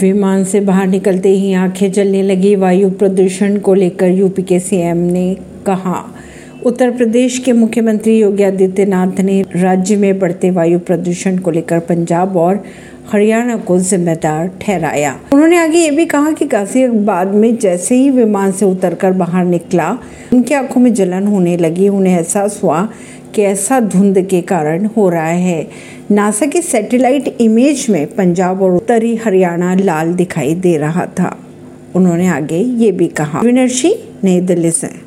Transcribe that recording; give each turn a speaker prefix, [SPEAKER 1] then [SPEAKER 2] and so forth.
[SPEAKER 1] विमान से बाहर निकलते ही आँखें जलने लगी। वायु प्रदूषण को लेकर यूपी के सीएम ने कहा, उत्तर प्रदेश के मुख्यमंत्री योगी आदित्यनाथ ने राज्य में बढ़ते वायु प्रदूषण को लेकर पंजाब और हरियाणा को जिम्मेदार ठहराया। उन्होंने आगे ये भी कहा कि गाजियाबाद में जैसे ही विमान से उतरकर बाहर निकला, उनकी आँखों में जलन होने लगी। उन्हें एहसास हुआ कि ऐसा धुंध के कारण हो रहा है। नासा की सैटेलाइट इमेज में पंजाब और उत्तरी हरियाणा लाल दिखाई दे रहा था। उन्होंने आगे ये भी कहा। विनर्शी नई दिल्ली से।